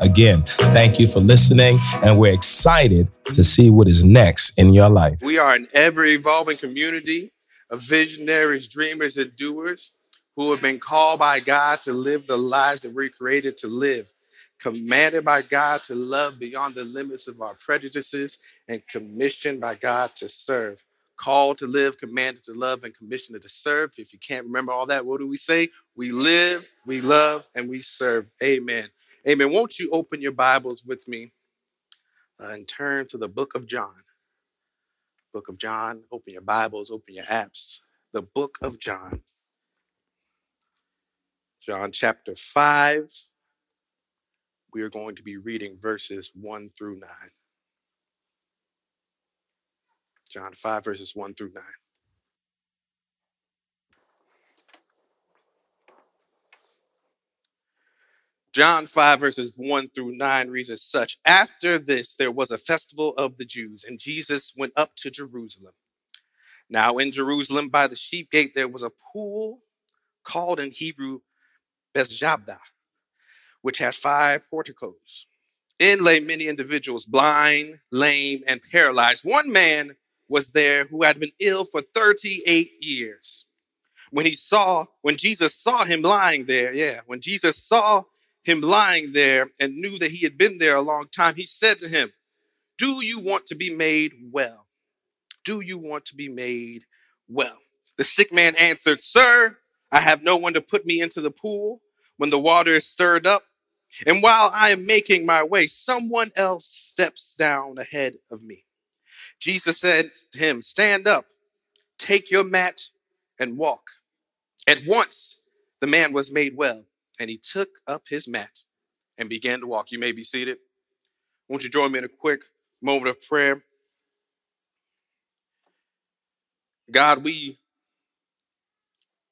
Again, thank you for listening, and we're excited to see what is next in your life. We are an ever evolving community of visionaries, dreamers, and doers who have been called by God to live the lives that we're created to live, commanded by God to love beyond the limits of our prejudices, and commissioned by God to serve. Called to live, commanded to love, and commissioned to serve. If you can't remember all that, what do we say? We live, we love, and we serve. Amen. Amen. Won't you open your Bibles with me uh, and turn to the book of John? Book of John. Open your Bibles, open your apps. The book of John. John chapter 5. We are going to be reading verses 1 through 9. John 5, verses 1 through 9. John 5, verses 1 through 9 reads as such After this, there was a festival of the Jews, and Jesus went up to Jerusalem. Now, in Jerusalem, by the sheep gate, there was a pool called in Hebrew Bethesda, which had five porticos. In lay many individuals, blind, lame, and paralyzed. One man was there who had been ill for 38 years. When he saw, when Jesus saw him lying there, yeah, when Jesus saw him lying there and knew that he had been there a long time, he said to him, Do you want to be made well? Do you want to be made well? The sick man answered, Sir, I have no one to put me into the pool when the water is stirred up. And while I am making my way, someone else steps down ahead of me. Jesus said to him, Stand up, take your mat, and walk. At once the man was made well and he took up his mat and began to walk. You may be seated. Won't you join me in a quick moment of prayer? God, we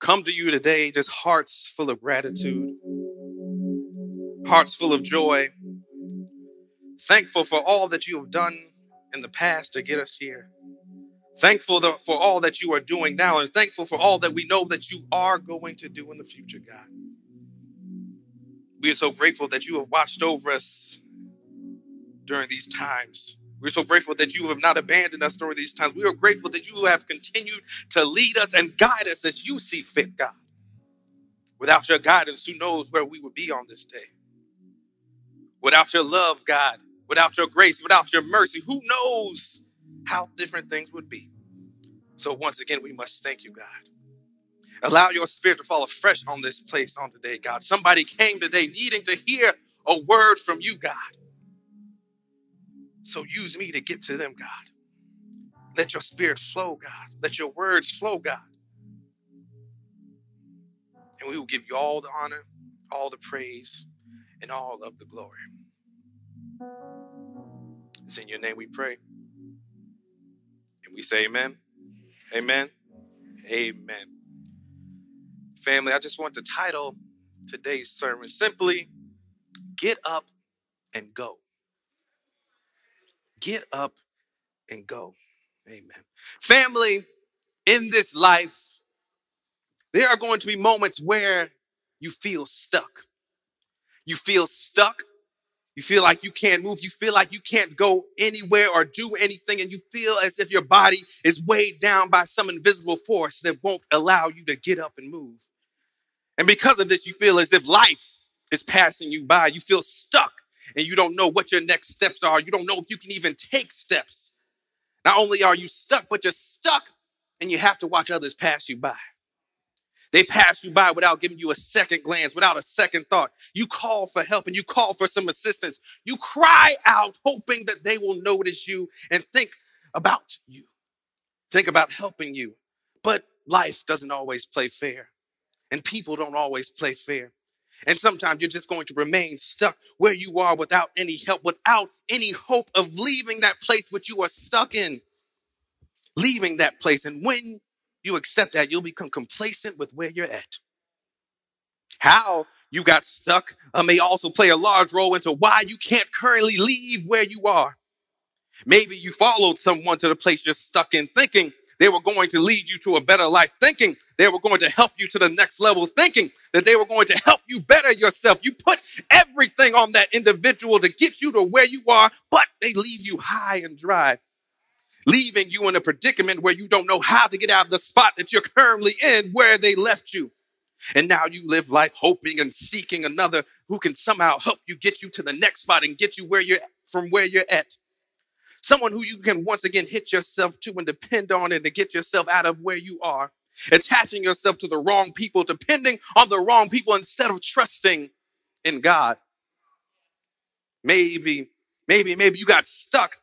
come to you today just hearts full of gratitude, hearts full of joy, thankful for all that you have done in the past to get us here. Thankful for all that you are doing now, and thankful for all that we know that you are going to do in the future, God. We are so grateful that you have watched over us during these times. We're so grateful that you have not abandoned us during these times. We are grateful that you have continued to lead us and guide us as you see fit, God. Without your guidance, who knows where we would be on this day? Without your love, God, without your grace, without your mercy, who knows how different things would be? So, once again, we must thank you, God. Allow your spirit to fall afresh on this place on today, God. Somebody came today needing to hear a word from you, God. So use me to get to them, God. Let your spirit flow, God. Let your words flow, God. And we will give you all the honor, all the praise, and all of the glory. It's in your name we pray. And we say amen. Amen. Amen. Family, I just want to title today's sermon simply Get Up and Go. Get up and go. Amen. Family, in this life, there are going to be moments where you feel stuck. You feel stuck. You feel like you can't move. You feel like you can't go anywhere or do anything. And you feel as if your body is weighed down by some invisible force that won't allow you to get up and move. And because of this, you feel as if life is passing you by. You feel stuck and you don't know what your next steps are. You don't know if you can even take steps. Not only are you stuck, but you're stuck and you have to watch others pass you by. They pass you by without giving you a second glance, without a second thought. You call for help and you call for some assistance. You cry out, hoping that they will notice you and think about you, think about helping you. But life doesn't always play fair. And people don't always play fair. And sometimes you're just going to remain stuck where you are without any help, without any hope of leaving that place which you are stuck in. Leaving that place. And when you accept that, you'll become complacent with where you're at. How you got stuck uh, may also play a large role into why you can't currently leave where you are. Maybe you followed someone to the place you're stuck in thinking they were going to lead you to a better life, thinking they were going to help you to the next level, thinking that they were going to help you better yourself. You put everything on that individual to get you to where you are, but they leave you high and dry, leaving you in a predicament where you don't know how to get out of the spot that you're currently in where they left you. And now you live life hoping and seeking another who can somehow help you get you to the next spot and get you where you're from where you're at someone who you can once again hit yourself to and depend on and to get yourself out of where you are, attaching yourself to the wrong people, depending on the wrong people instead of trusting in God. Maybe, maybe, maybe you got stuck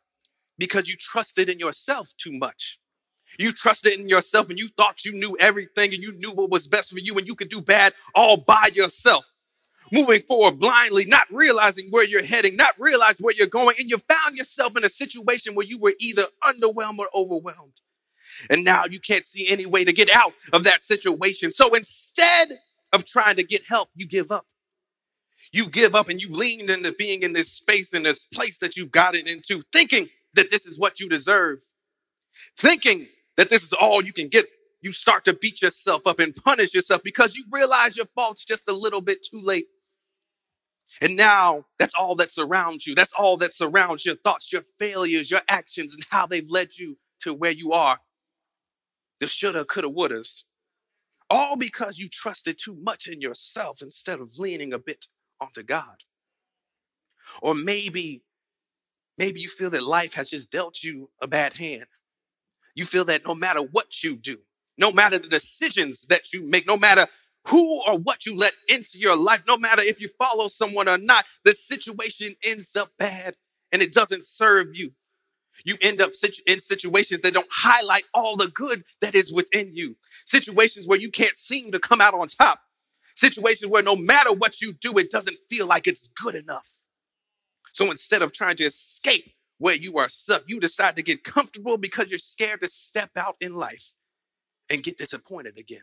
because you trusted in yourself too much. You trusted in yourself and you thought you knew everything and you knew what was best for you and you could do bad all by yourself moving forward blindly, not realizing where you're heading, not realizing where you're going, and you found yourself in a situation where you were either underwhelmed or overwhelmed. And now you can't see any way to get out of that situation. So instead of trying to get help, you give up. You give up and you lean into being in this space, in this place that you've gotten into, thinking that this is what you deserve, thinking that this is all you can get. You start to beat yourself up and punish yourself because you realize your fault's just a little bit too late. And now that's all that surrounds you. That's all that surrounds your thoughts, your failures, your actions, and how they've led you to where you are. The shoulda, coulda, wouldas. All because you trusted too much in yourself instead of leaning a bit onto God. Or maybe, maybe you feel that life has just dealt you a bad hand. You feel that no matter what you do, no matter the decisions that you make, no matter who or what you let into your life, no matter if you follow someone or not, the situation ends up bad and it doesn't serve you. You end up in situations that don't highlight all the good that is within you. Situations where you can't seem to come out on top. Situations where no matter what you do, it doesn't feel like it's good enough. So instead of trying to escape where you are stuck, you decide to get comfortable because you're scared to step out in life and get disappointed again.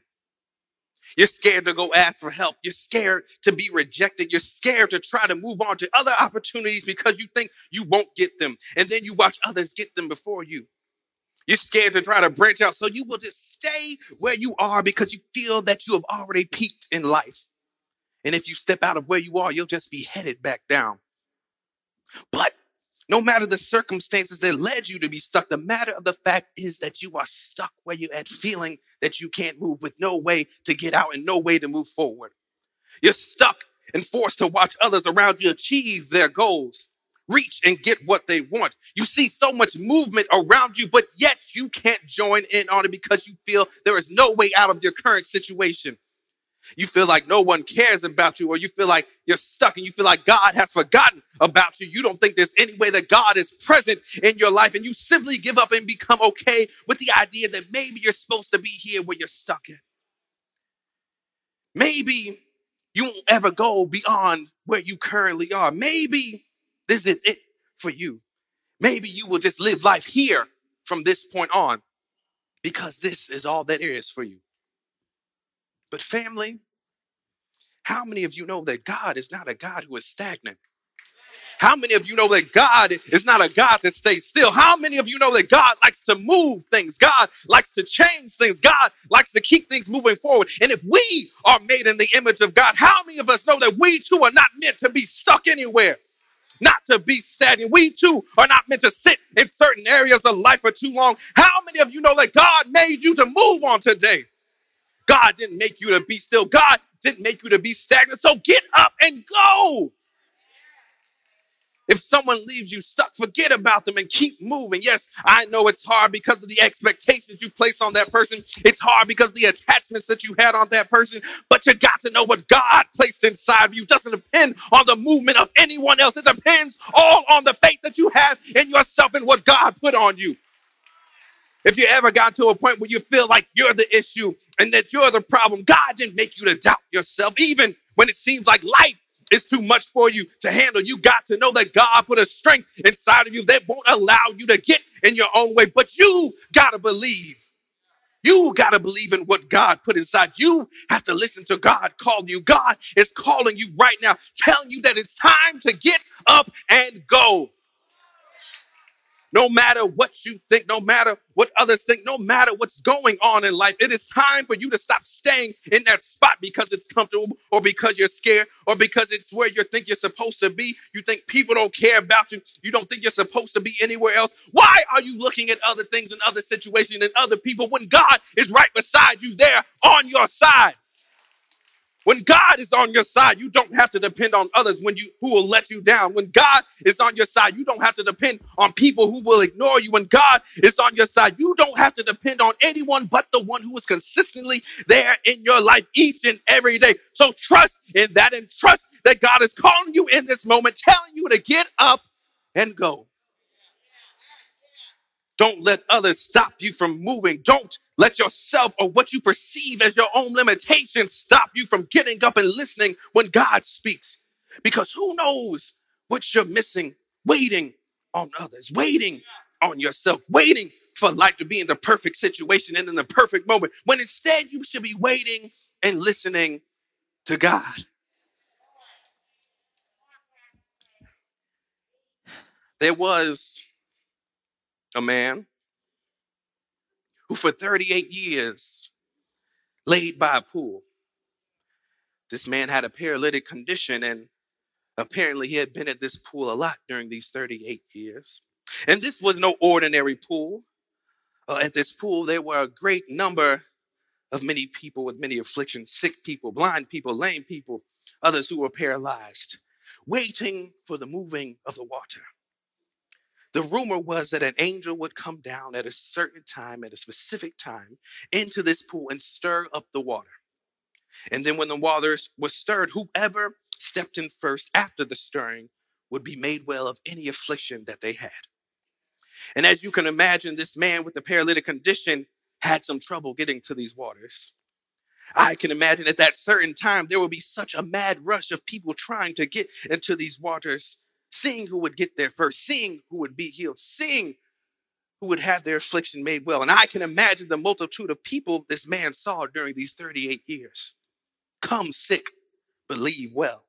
You're scared to go ask for help. You're scared to be rejected. You're scared to try to move on to other opportunities because you think you won't get them. And then you watch others get them before you. You're scared to try to branch out. So you will just stay where you are because you feel that you have already peaked in life. And if you step out of where you are, you'll just be headed back down. But no matter the circumstances that led you to be stuck, the matter of the fact is that you are stuck where you're at, feeling that you can't move with no way to get out and no way to move forward. You're stuck and forced to watch others around you achieve their goals, reach and get what they want. You see so much movement around you, but yet you can't join in on it because you feel there is no way out of your current situation. You feel like no one cares about you, or you feel like you're stuck and you feel like God has forgotten about you. You don't think there's any way that God is present in your life, and you simply give up and become okay with the idea that maybe you're supposed to be here where you're stuck in. Maybe you won't ever go beyond where you currently are. Maybe this is it for you. Maybe you will just live life here from this point on because this is all that there is for you. But, family, how many of you know that God is not a God who is stagnant? How many of you know that God is not a God that stays still? How many of you know that God likes to move things? God likes to change things. God likes to keep things moving forward. And if we are made in the image of God, how many of us know that we too are not meant to be stuck anywhere? Not to be stagnant. We too are not meant to sit in certain areas of life for too long. How many of you know that God made you to move on today? God didn't make you to be still. God didn't make you to be stagnant. So get up and go. If someone leaves you stuck, forget about them and keep moving. Yes, I know it's hard because of the expectations you place on that person. It's hard because of the attachments that you had on that person. But you got to know what God placed inside of you. It doesn't depend on the movement of anyone else. It depends all on the faith that you have in yourself and what God put on you. If you ever got to a point where you feel like you're the issue and that you're the problem, God didn't make you to doubt yourself, even when it seems like life is too much for you to handle, you got to know that God put a strength inside of you that won't allow you to get in your own way. But you got to believe. You got to believe in what God put inside. You have to listen to God call you. God is calling you right now, telling you that it's time to get up and go. No matter what you think, no matter what others think, no matter what's going on in life, it is time for you to stop staying in that spot because it's comfortable or because you're scared or because it's where you think you're supposed to be. You think people don't care about you. You don't think you're supposed to be anywhere else. Why are you looking at other things and other situations and other people when God is right beside you there on your side? When God is on your side, you don't have to depend on others when you who will let you down. When God is on your side, you don't have to depend on people who will ignore you. When God is on your side, you don't have to depend on anyone but the one who is consistently there in your life each and every day. So trust in that and trust that God is calling you in this moment, telling you to get up and go. Don't let others stop you from moving. Don't let yourself or what you perceive as your own limitations stop you from getting up and listening when God speaks. Because who knows what you're missing waiting on others, waiting on yourself, waiting for life to be in the perfect situation and in the perfect moment, when instead you should be waiting and listening to God. There was a man who for 38 years laid by a pool. This man had a paralytic condition and apparently he had been at this pool a lot during these 38 years. And this was no ordinary pool. Uh, at this pool, there were a great number of many people with many afflictions sick people, blind people, lame people, others who were paralyzed, waiting for the moving of the water. The rumor was that an angel would come down at a certain time, at a specific time, into this pool and stir up the water. And then when the water was stirred, whoever stepped in first after the stirring would be made well of any affliction that they had. And as you can imagine, this man with the paralytic condition had some trouble getting to these waters. I can imagine at that certain time there will be such a mad rush of people trying to get into these waters seeing who would get there first, seeing who would be healed, seeing who would have their affliction made well. And I can imagine the multitude of people this man saw during these 38 years come sick, believe well.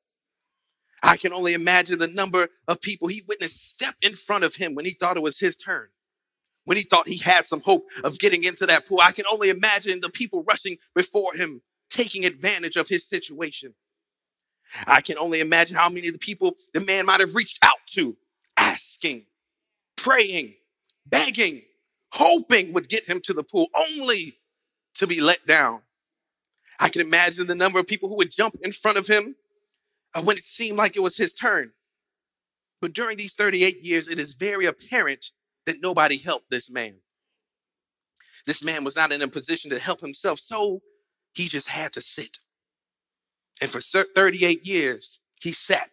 I can only imagine the number of people he witnessed step in front of him when he thought it was his turn, when he thought he had some hope of getting into that pool. I can only imagine the people rushing before him, taking advantage of his situation. I can only imagine how many of the people the man might have reached out to, asking, praying, begging, hoping would get him to the pool, only to be let down. I can imagine the number of people who would jump in front of him uh, when it seemed like it was his turn. But during these 38 years, it is very apparent that nobody helped this man. This man was not in a position to help himself, so he just had to sit. And for 38 years, he sat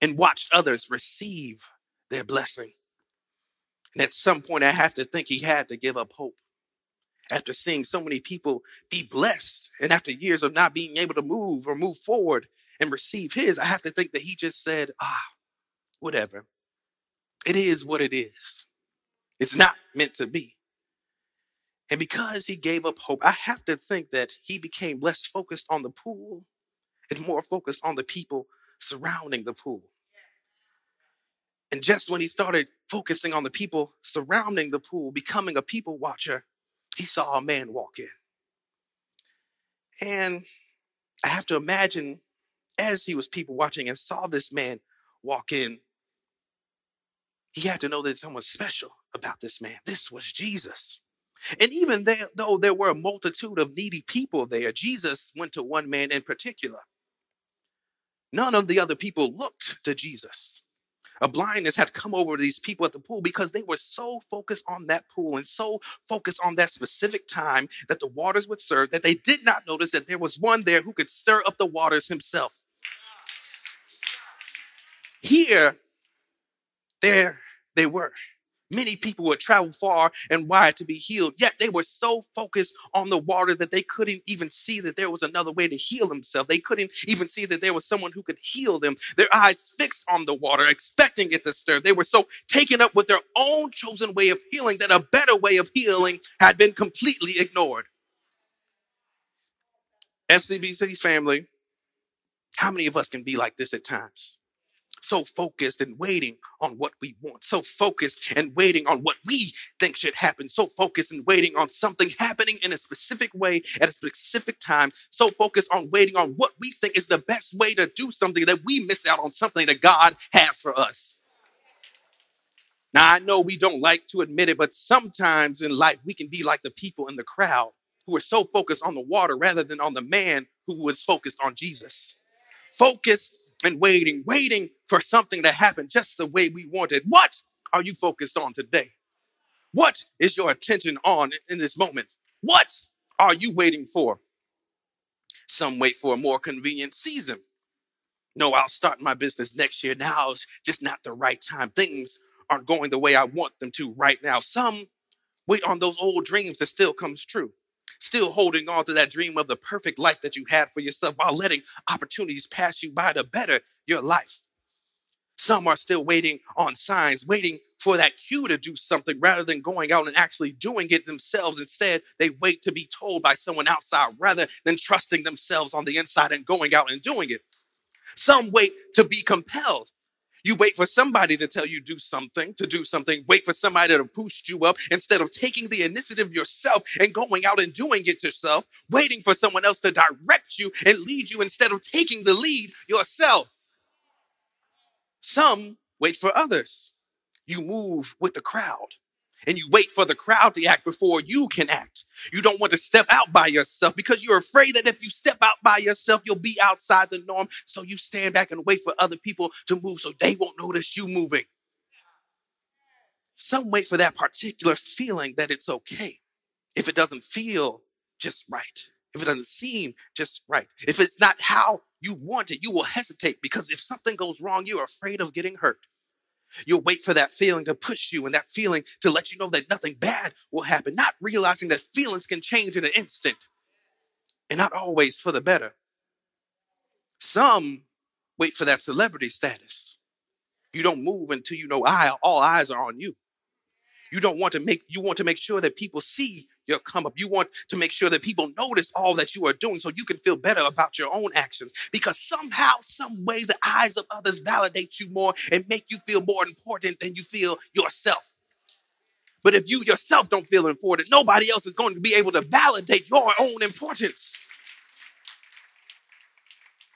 and watched others receive their blessing. And at some point, I have to think he had to give up hope after seeing so many people be blessed. And after years of not being able to move or move forward and receive his, I have to think that he just said, ah, whatever. It is what it is. It's not meant to be. And because he gave up hope, I have to think that he became less focused on the pool and more focused on the people surrounding the pool. And just when he started focusing on the people surrounding the pool, becoming a people watcher, he saw a man walk in. And I have to imagine as he was people watching and saw this man walk in, he had to know that someone special about this man. This was Jesus. And even though there were a multitude of needy people there, Jesus went to one man in particular. None of the other people looked to Jesus. A blindness had come over these people at the pool because they were so focused on that pool and so focused on that specific time that the waters would serve that they did not notice that there was one there who could stir up the waters himself. Here, there they were. Many people would travel far and wide to be healed, yet they were so focused on the water that they couldn't even see that there was another way to heal themselves. They couldn't even see that there was someone who could heal them. Their eyes fixed on the water, expecting it to stir. They were so taken up with their own chosen way of healing that a better way of healing had been completely ignored. FCBC's family, how many of us can be like this at times? So focused and waiting on what we want, so focused and waiting on what we think should happen, so focused and waiting on something happening in a specific way at a specific time, so focused on waiting on what we think is the best way to do something that we miss out on something that God has for us. Now, I know we don't like to admit it, but sometimes in life we can be like the people in the crowd who are so focused on the water rather than on the man who was focused on Jesus. Focused and waiting, waiting for something to happen just the way we wanted. What are you focused on today? What is your attention on in this moment? What are you waiting for? Some wait for a more convenient season. No, I'll start my business next year. Now is just not the right time. Things aren't going the way I want them to right now. Some wait on those old dreams that still comes true still holding on to that dream of the perfect life that you had for yourself while letting opportunities pass you by to better your life. Some are still waiting on signs, waiting for that cue to do something rather than going out and actually doing it themselves. Instead, they wait to be told by someone outside rather than trusting themselves on the inside and going out and doing it. Some wait to be compelled you wait for somebody to tell you do something, to do something. Wait for somebody to push you up instead of taking the initiative yourself and going out and doing it yourself. Waiting for someone else to direct you and lead you instead of taking the lead yourself. Some wait for others. You move with the crowd and you wait for the crowd to act before you can act. You don't want to step out by yourself because you're afraid that if you step out by yourself, you'll be outside the norm. So you stand back and wait for other people to move so they won't notice you moving. Some wait for that particular feeling that it's okay if it doesn't feel just right, if it doesn't seem just right, if it's not how you want it, you will hesitate because if something goes wrong, you're afraid of getting hurt. You'll wait for that feeling to push you and that feeling to let you know that nothing bad will happen, not realizing that feelings can change in an instant and not always for the better. Some wait for that celebrity status. You don't move until you know I, all eyes are on you. You don't want to make you want to make sure that people see your come up. You want to make sure that people notice all that you are doing so you can feel better about your own actions because somehow, some way, the eyes of others validate you more and make you feel more important than you feel yourself. But if you yourself don't feel important, nobody else is going to be able to validate your own importance.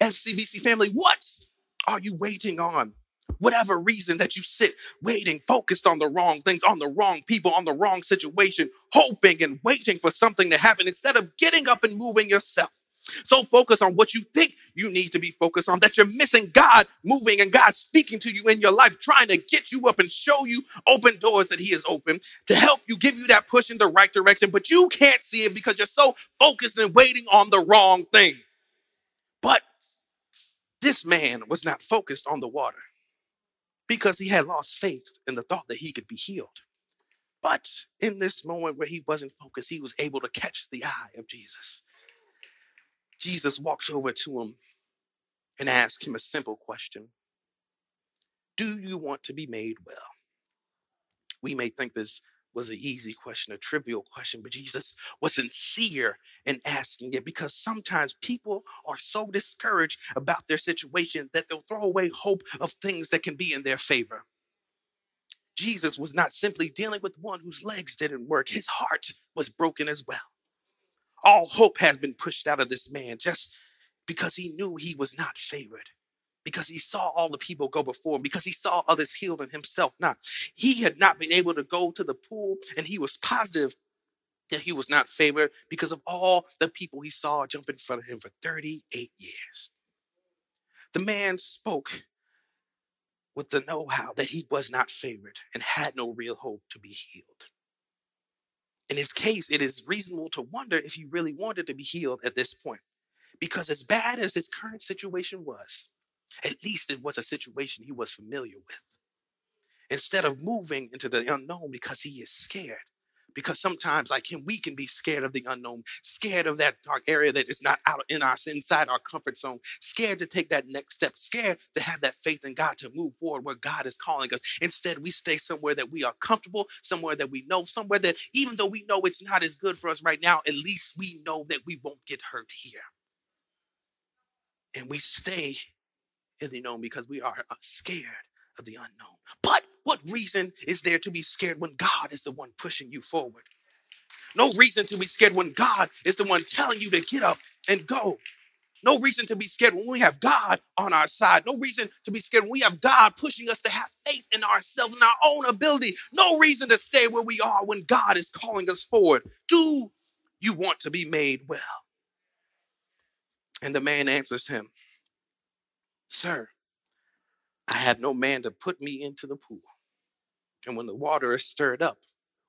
FCBC family, what are you waiting on? Whatever reason that you sit waiting, focused on the wrong things, on the wrong people, on the wrong situation, hoping and waiting for something to happen instead of getting up and moving yourself. So focus on what you think you need to be focused on that you're missing God moving and God speaking to you in your life, trying to get you up and show you open doors that He has opened to help you, give you that push in the right direction. But you can't see it because you're so focused and waiting on the wrong thing. But this man was not focused on the water because he had lost faith in the thought that he could be healed. But in this moment where he wasn't focused, he was able to catch the eye of Jesus. Jesus walks over to him and asks him a simple question Do you want to be made well? We may think this was an easy question, a trivial question, but Jesus was sincere in asking it because sometimes people are so discouraged about their situation that they'll throw away hope of things that can be in their favor. Jesus was not simply dealing with one whose legs didn't work, his heart was broken as well. All hope has been pushed out of this man just because he knew he was not favored because he saw all the people go before him, because he saw others healed and himself not. He had not been able to go to the pool, and he was positive that he was not favored because of all the people he saw jump in front of him for 38 years. The man spoke with the know how that he was not favored and had no real hope to be healed. In his case, it is reasonable to wonder if he really wanted to be healed at this point. Because as bad as his current situation was, at least it was a situation he was familiar with. instead of moving into the unknown because he is scared. Because sometimes, like him, we can be scared of the unknown, scared of that dark area that is not out in us inside our comfort zone, scared to take that next step, scared to have that faith in God to move forward where God is calling us. Instead, we stay somewhere that we are comfortable, somewhere that we know, somewhere that even though we know it's not as good for us right now, at least we know that we won't get hurt here. And we stay in the known because we are uh, scared of the unknown. But what reason is there to be scared when God is the one pushing you forward? No reason to be scared when God is the one telling you to get up and go. No reason to be scared when we have God on our side. No reason to be scared when we have God pushing us to have faith in ourselves and our own ability. No reason to stay where we are when God is calling us forward. Do you want to be made well? And the man answers him, Sir, I have no man to put me into the pool. And when the water is stirred up,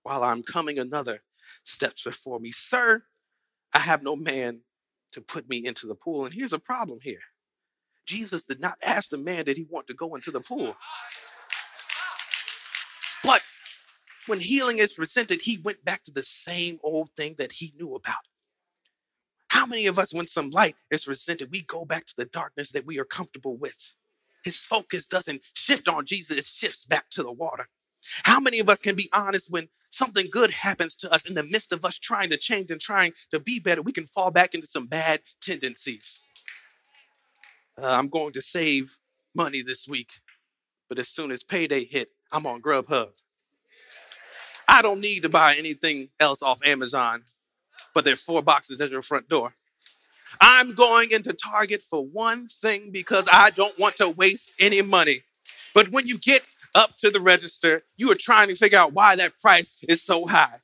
while I'm coming, another steps before me. Sir, I have no man to put me into the pool. And here's a problem here Jesus did not ask the man, did he want to go into the pool? But when healing is presented, he went back to the same old thing that he knew about. How many of us, when some light is presented, we go back to the darkness that we are comfortable with? His focus doesn't shift on Jesus, it shifts back to the water. How many of us can be honest when something good happens to us in the midst of us trying to change and trying to be better? We can fall back into some bad tendencies. Uh, I'm going to save money this week, but as soon as payday hit, I'm on Grubhub. I don't need to buy anything else off Amazon, but there are four boxes at your front door. I'm going into Target for one thing because I don't want to waste any money. But when you get up to the register, you are trying to figure out why that price is so high.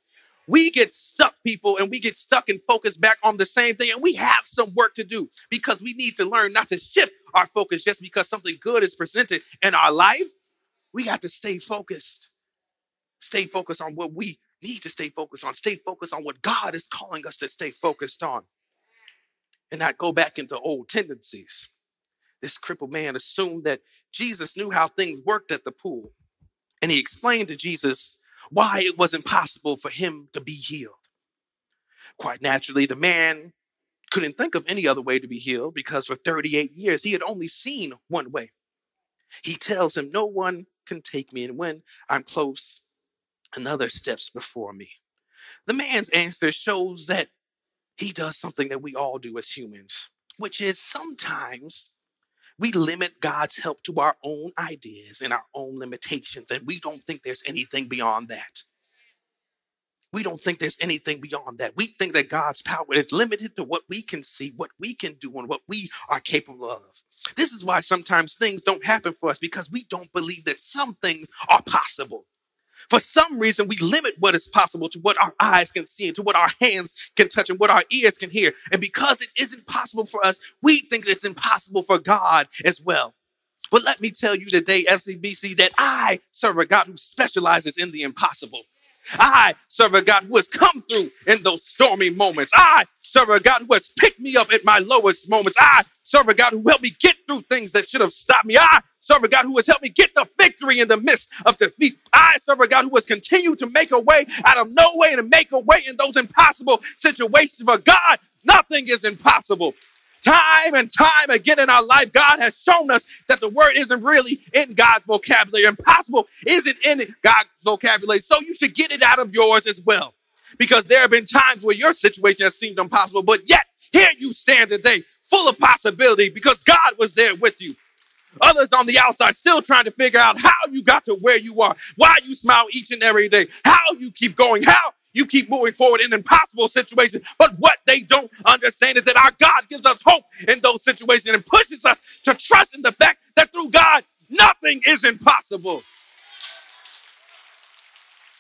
We get stuck, people, and we get stuck and focus back on the same thing. And we have some work to do because we need to learn not to shift our focus just because something good is presented in our life. We got to stay focused. Stay focused on what we need to stay focused on. Stay focused on what God is calling us to stay focused on and not go back into old tendencies. This crippled man assumed that Jesus knew how things worked at the pool, and he explained to Jesus why it was impossible for him to be healed. Quite naturally, the man couldn't think of any other way to be healed because for 38 years he had only seen one way. He tells him, No one can take me, and when I'm close, another steps before me. The man's answer shows that he does something that we all do as humans, which is sometimes we limit God's help to our own ideas and our own limitations, and we don't think there's anything beyond that. We don't think there's anything beyond that. We think that God's power is limited to what we can see, what we can do, and what we are capable of. This is why sometimes things don't happen for us because we don't believe that some things are possible. For some reason, we limit what is possible to what our eyes can see and to what our hands can touch and what our ears can hear. And because it isn't possible for us, we think it's impossible for God as well. But let me tell you today, FCBC, that I serve a God who specializes in the impossible. I serve a God who has come through in those stormy moments. I serve a God who has picked me up at my lowest moments. I serve a God who helped me get through things that should have stopped me. I serve a God who has helped me get the victory in the midst of defeat. I serve a God who has continued to make a way out of no way and to make a way in those impossible situations. For God, nothing is impossible. Time and time again in our life, God has shown us that the word isn't really in God's vocabulary. Impossible isn't in God's vocabulary. So you should get it out of yours as well. Because there have been times where your situation has seemed impossible, but yet here you stand today, full of possibility because God was there with you. Others on the outside still trying to figure out how you got to where you are, why you smile each and every day, how you keep going, how you keep moving forward in impossible situations. But what they don't understand is that our God gives us hope in those situations and pushes us to trust in the fact that through God, nothing is impossible.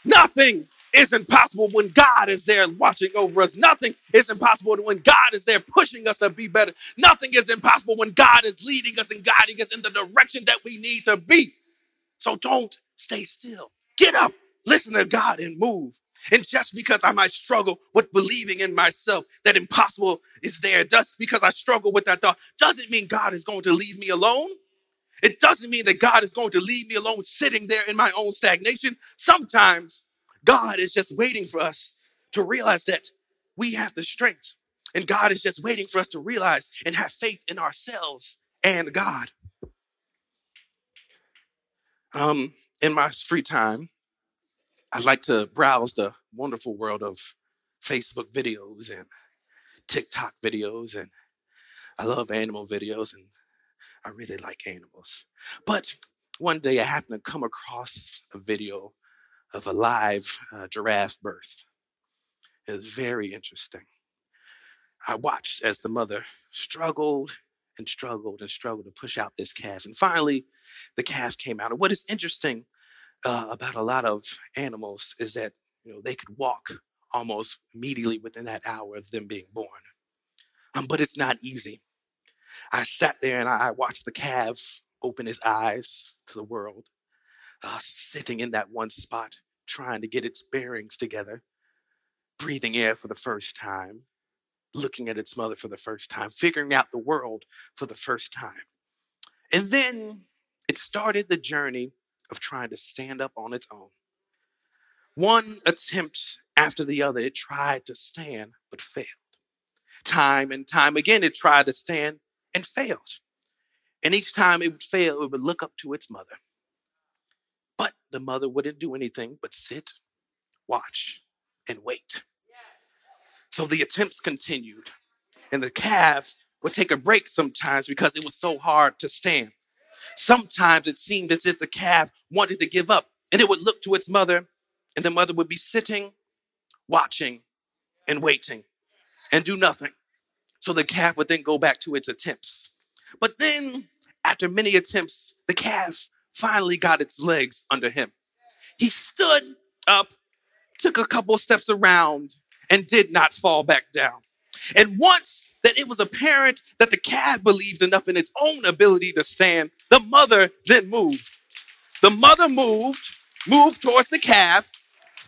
Nothing is impossible when God is there watching over us. Nothing is impossible when God is there pushing us to be better. Nothing is impossible when God is leading us and guiding us in the direction that we need to be. So don't stay still. Get up, listen to God, and move. And just because I might struggle with believing in myself that impossible is there, just because I struggle with that thought, doesn't mean God is going to leave me alone. It doesn't mean that God is going to leave me alone sitting there in my own stagnation. Sometimes God is just waiting for us to realize that we have the strength. And God is just waiting for us to realize and have faith in ourselves and God. Um, in my free time, I like to browse the wonderful world of Facebook videos and TikTok videos, and I love animal videos, and I really like animals. But one day I happened to come across a video of a live uh, giraffe birth. It was very interesting. I watched as the mother struggled and struggled and struggled to push out this calf. And finally, the calf came out. And what is interesting uh, about a lot of animals is that you know they could walk almost immediately within that hour of them being born. Um, but it's not easy. I sat there and I watched the calf open his eyes to the world, uh, sitting in that one spot, trying to get its bearings together, breathing air for the first time, looking at its mother for the first time, figuring out the world for the first time. And then it started the journey of trying to stand up on its own. One attempt after the other, it tried to stand but failed. Time and time again, it tried to stand and failed. And each time it would fail, it would look up to its mother. But the mother wouldn't do anything but sit, watch, and wait. So the attempts continued. And the calf would take a break sometimes because it was so hard to stand. Sometimes it seemed as if the calf wanted to give up and it would look to its mother, and the mother would be sitting, watching, and waiting and do nothing. So the calf would then go back to its attempts. But then, after many attempts, the calf finally got its legs under him. He stood up, took a couple steps around, and did not fall back down. And once that it was apparent that the calf believed enough in its own ability to stand, the mother then moved. The mother moved, moved towards the calf,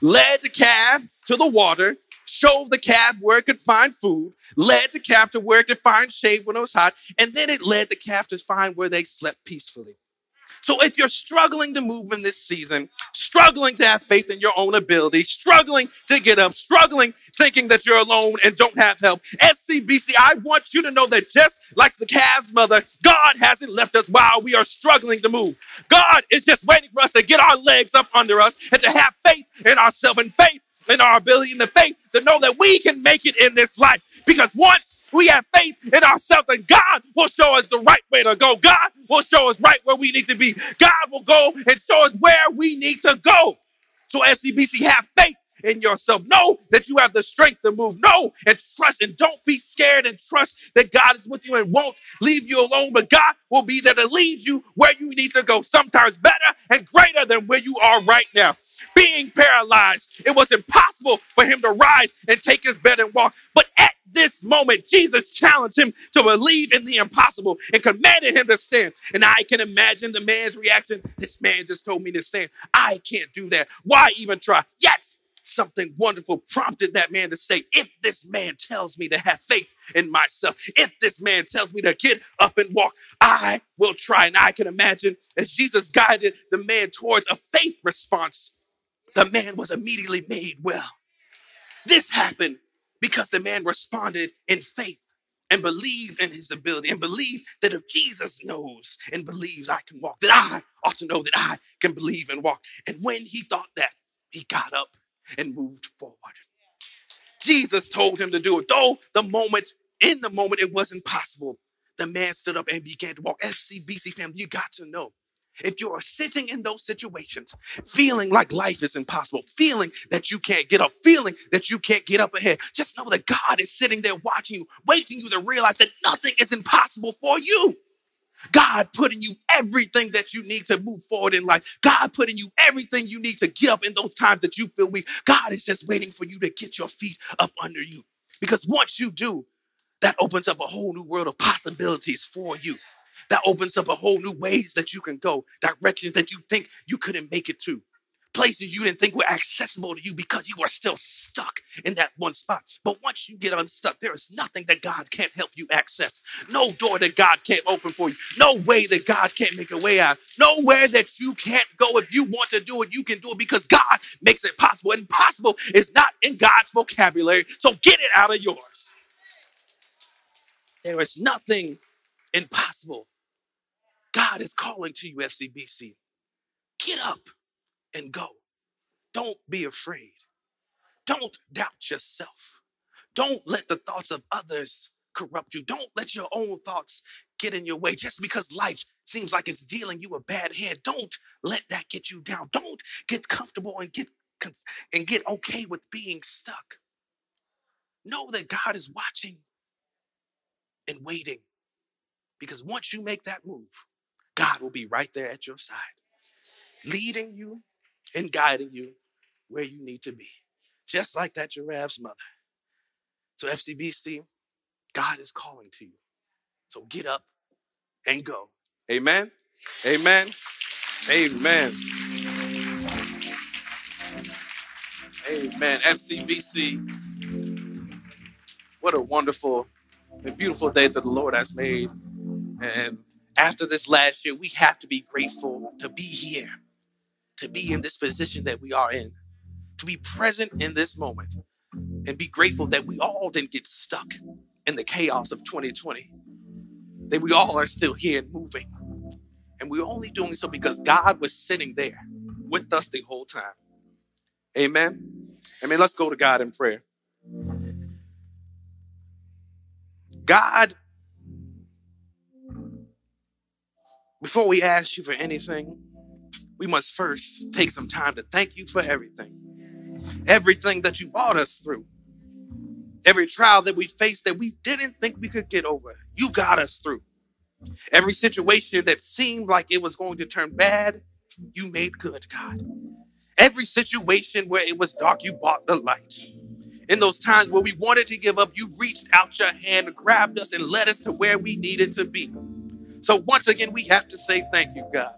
led the calf to the water, showed the calf where it could find food, led the calf to where it could find shade when it was hot, and then it led the calf to find where they slept peacefully. So if you're struggling to move in this season, struggling to have faith in your own ability, struggling to get up, struggling thinking that you're alone and don't have help, FCBC, I want you to know that just like the calf's mother, God hasn't left us while we are struggling to move. God is just waiting for us to get our legs up under us and to have faith in ourselves and faith in our ability and the faith to know that we can make it in this life. Because once we have faith in ourselves, and God will show us the right way to go. God will show us right where we need to be. God will go and show us where we need to go. So, FCBC, have faith in yourself. Know that you have the strength to move. Know and trust, and don't be scared and trust that God is with you and won't leave you alone. But God will be there to lead you where you need to go, sometimes better and greater than where you are right now being paralyzed. It was impossible for him to rise and take his bed and walk. But at this moment, Jesus challenged him to believe in the impossible and commanded him to stand. And I can imagine the man's reaction. This man just told me to stand. I can't do that. Why even try? Yes, something wonderful prompted that man to say, If this man tells me to have faith in myself, if this man tells me to get up and walk, I will try. And I can imagine as Jesus guided the man towards a faith response, the man was immediately made well. This happened because the man responded in faith and believed in his ability and believed that if Jesus knows and believes I can walk, that I ought to know that I can believe and walk. And when he thought that, he got up and moved forward. Jesus told him to do it. Though the moment, in the moment, it wasn't possible, the man stood up and began to walk. FCBC family, you got to know if you are sitting in those situations, feeling like life is impossible, feeling that you can't get up, feeling that you can't get up ahead, just know that God is sitting there watching you, waiting you to realize that nothing is impossible for you. God putting you everything that you need to move forward in life. God putting you everything you need to get up in those times that you feel weak. God is just waiting for you to get your feet up under you. Because once you do, that opens up a whole new world of possibilities for you that opens up a whole new ways that you can go, directions that you think you couldn't make it to. places you didn't think were accessible to you because you are still stuck in that one spot. But once you get unstuck, there is nothing that God can't help you access. No door that God can't open for you. No way that God can't make a way out. Nowhere that you can't go. If you want to do it, you can do it because God makes it possible. Impossible is not in God's vocabulary. So get it out of yours. There is nothing impossible. God is calling to you, FCBC. Get up and go. Don't be afraid. Don't doubt yourself. Don't let the thoughts of others corrupt you. Don't let your own thoughts get in your way just because life seems like it's dealing you a bad hand. Don't let that get you down. Don't get comfortable and get and get okay with being stuck. Know that God is watching and waiting because once you make that move, God will be right there at your side, leading you and guiding you where you need to be, just like that giraffe's mother. So, FCBC, God is calling to you. So, get up and go. Amen. Amen. Amen. Amen. FCBC, what a wonderful and beautiful day that the Lord has made. And after this last year, we have to be grateful to be here to be in this position that we are in, to be present in this moment, and be grateful that we all didn't get stuck in the chaos of 2020, that we all are still here and moving. And we're only doing so because God was sitting there with us the whole time. Amen. I mean, let's go to God in prayer. God, before we ask you for anything, we must first take some time to thank you for everything. Everything that you brought us through. Every trial that we faced that we didn't think we could get over, you got us through. Every situation that seemed like it was going to turn bad, you made good, God. Every situation where it was dark, you brought the light. In those times where we wanted to give up, you reached out your hand, grabbed us, and led us to where we needed to be. So once again, we have to say thank you, God.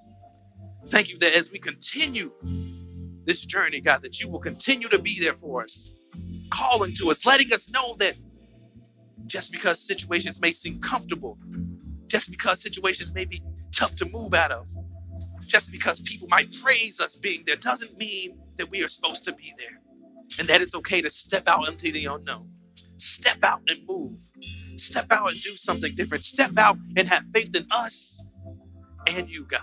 Thank you that as we continue this journey, God, that you will continue to be there for us, calling to us, letting us know that just because situations may seem comfortable, just because situations may be tough to move out of, just because people might praise us being there, doesn't mean that we are supposed to be there. And that it's okay to step out into the unknown. Step out and move. Step out and do something different. Step out and have faith in us and you, God.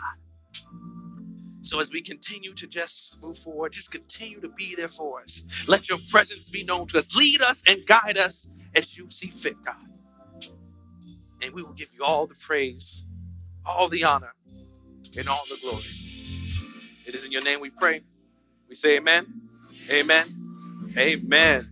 So as we continue to just move forward, just continue to be there for us. Let your presence be known to us. Lead us and guide us as you see fit, God. And we will give you all the praise, all the honor, and all the glory. It is in your name we pray. We say amen. Amen. Amen.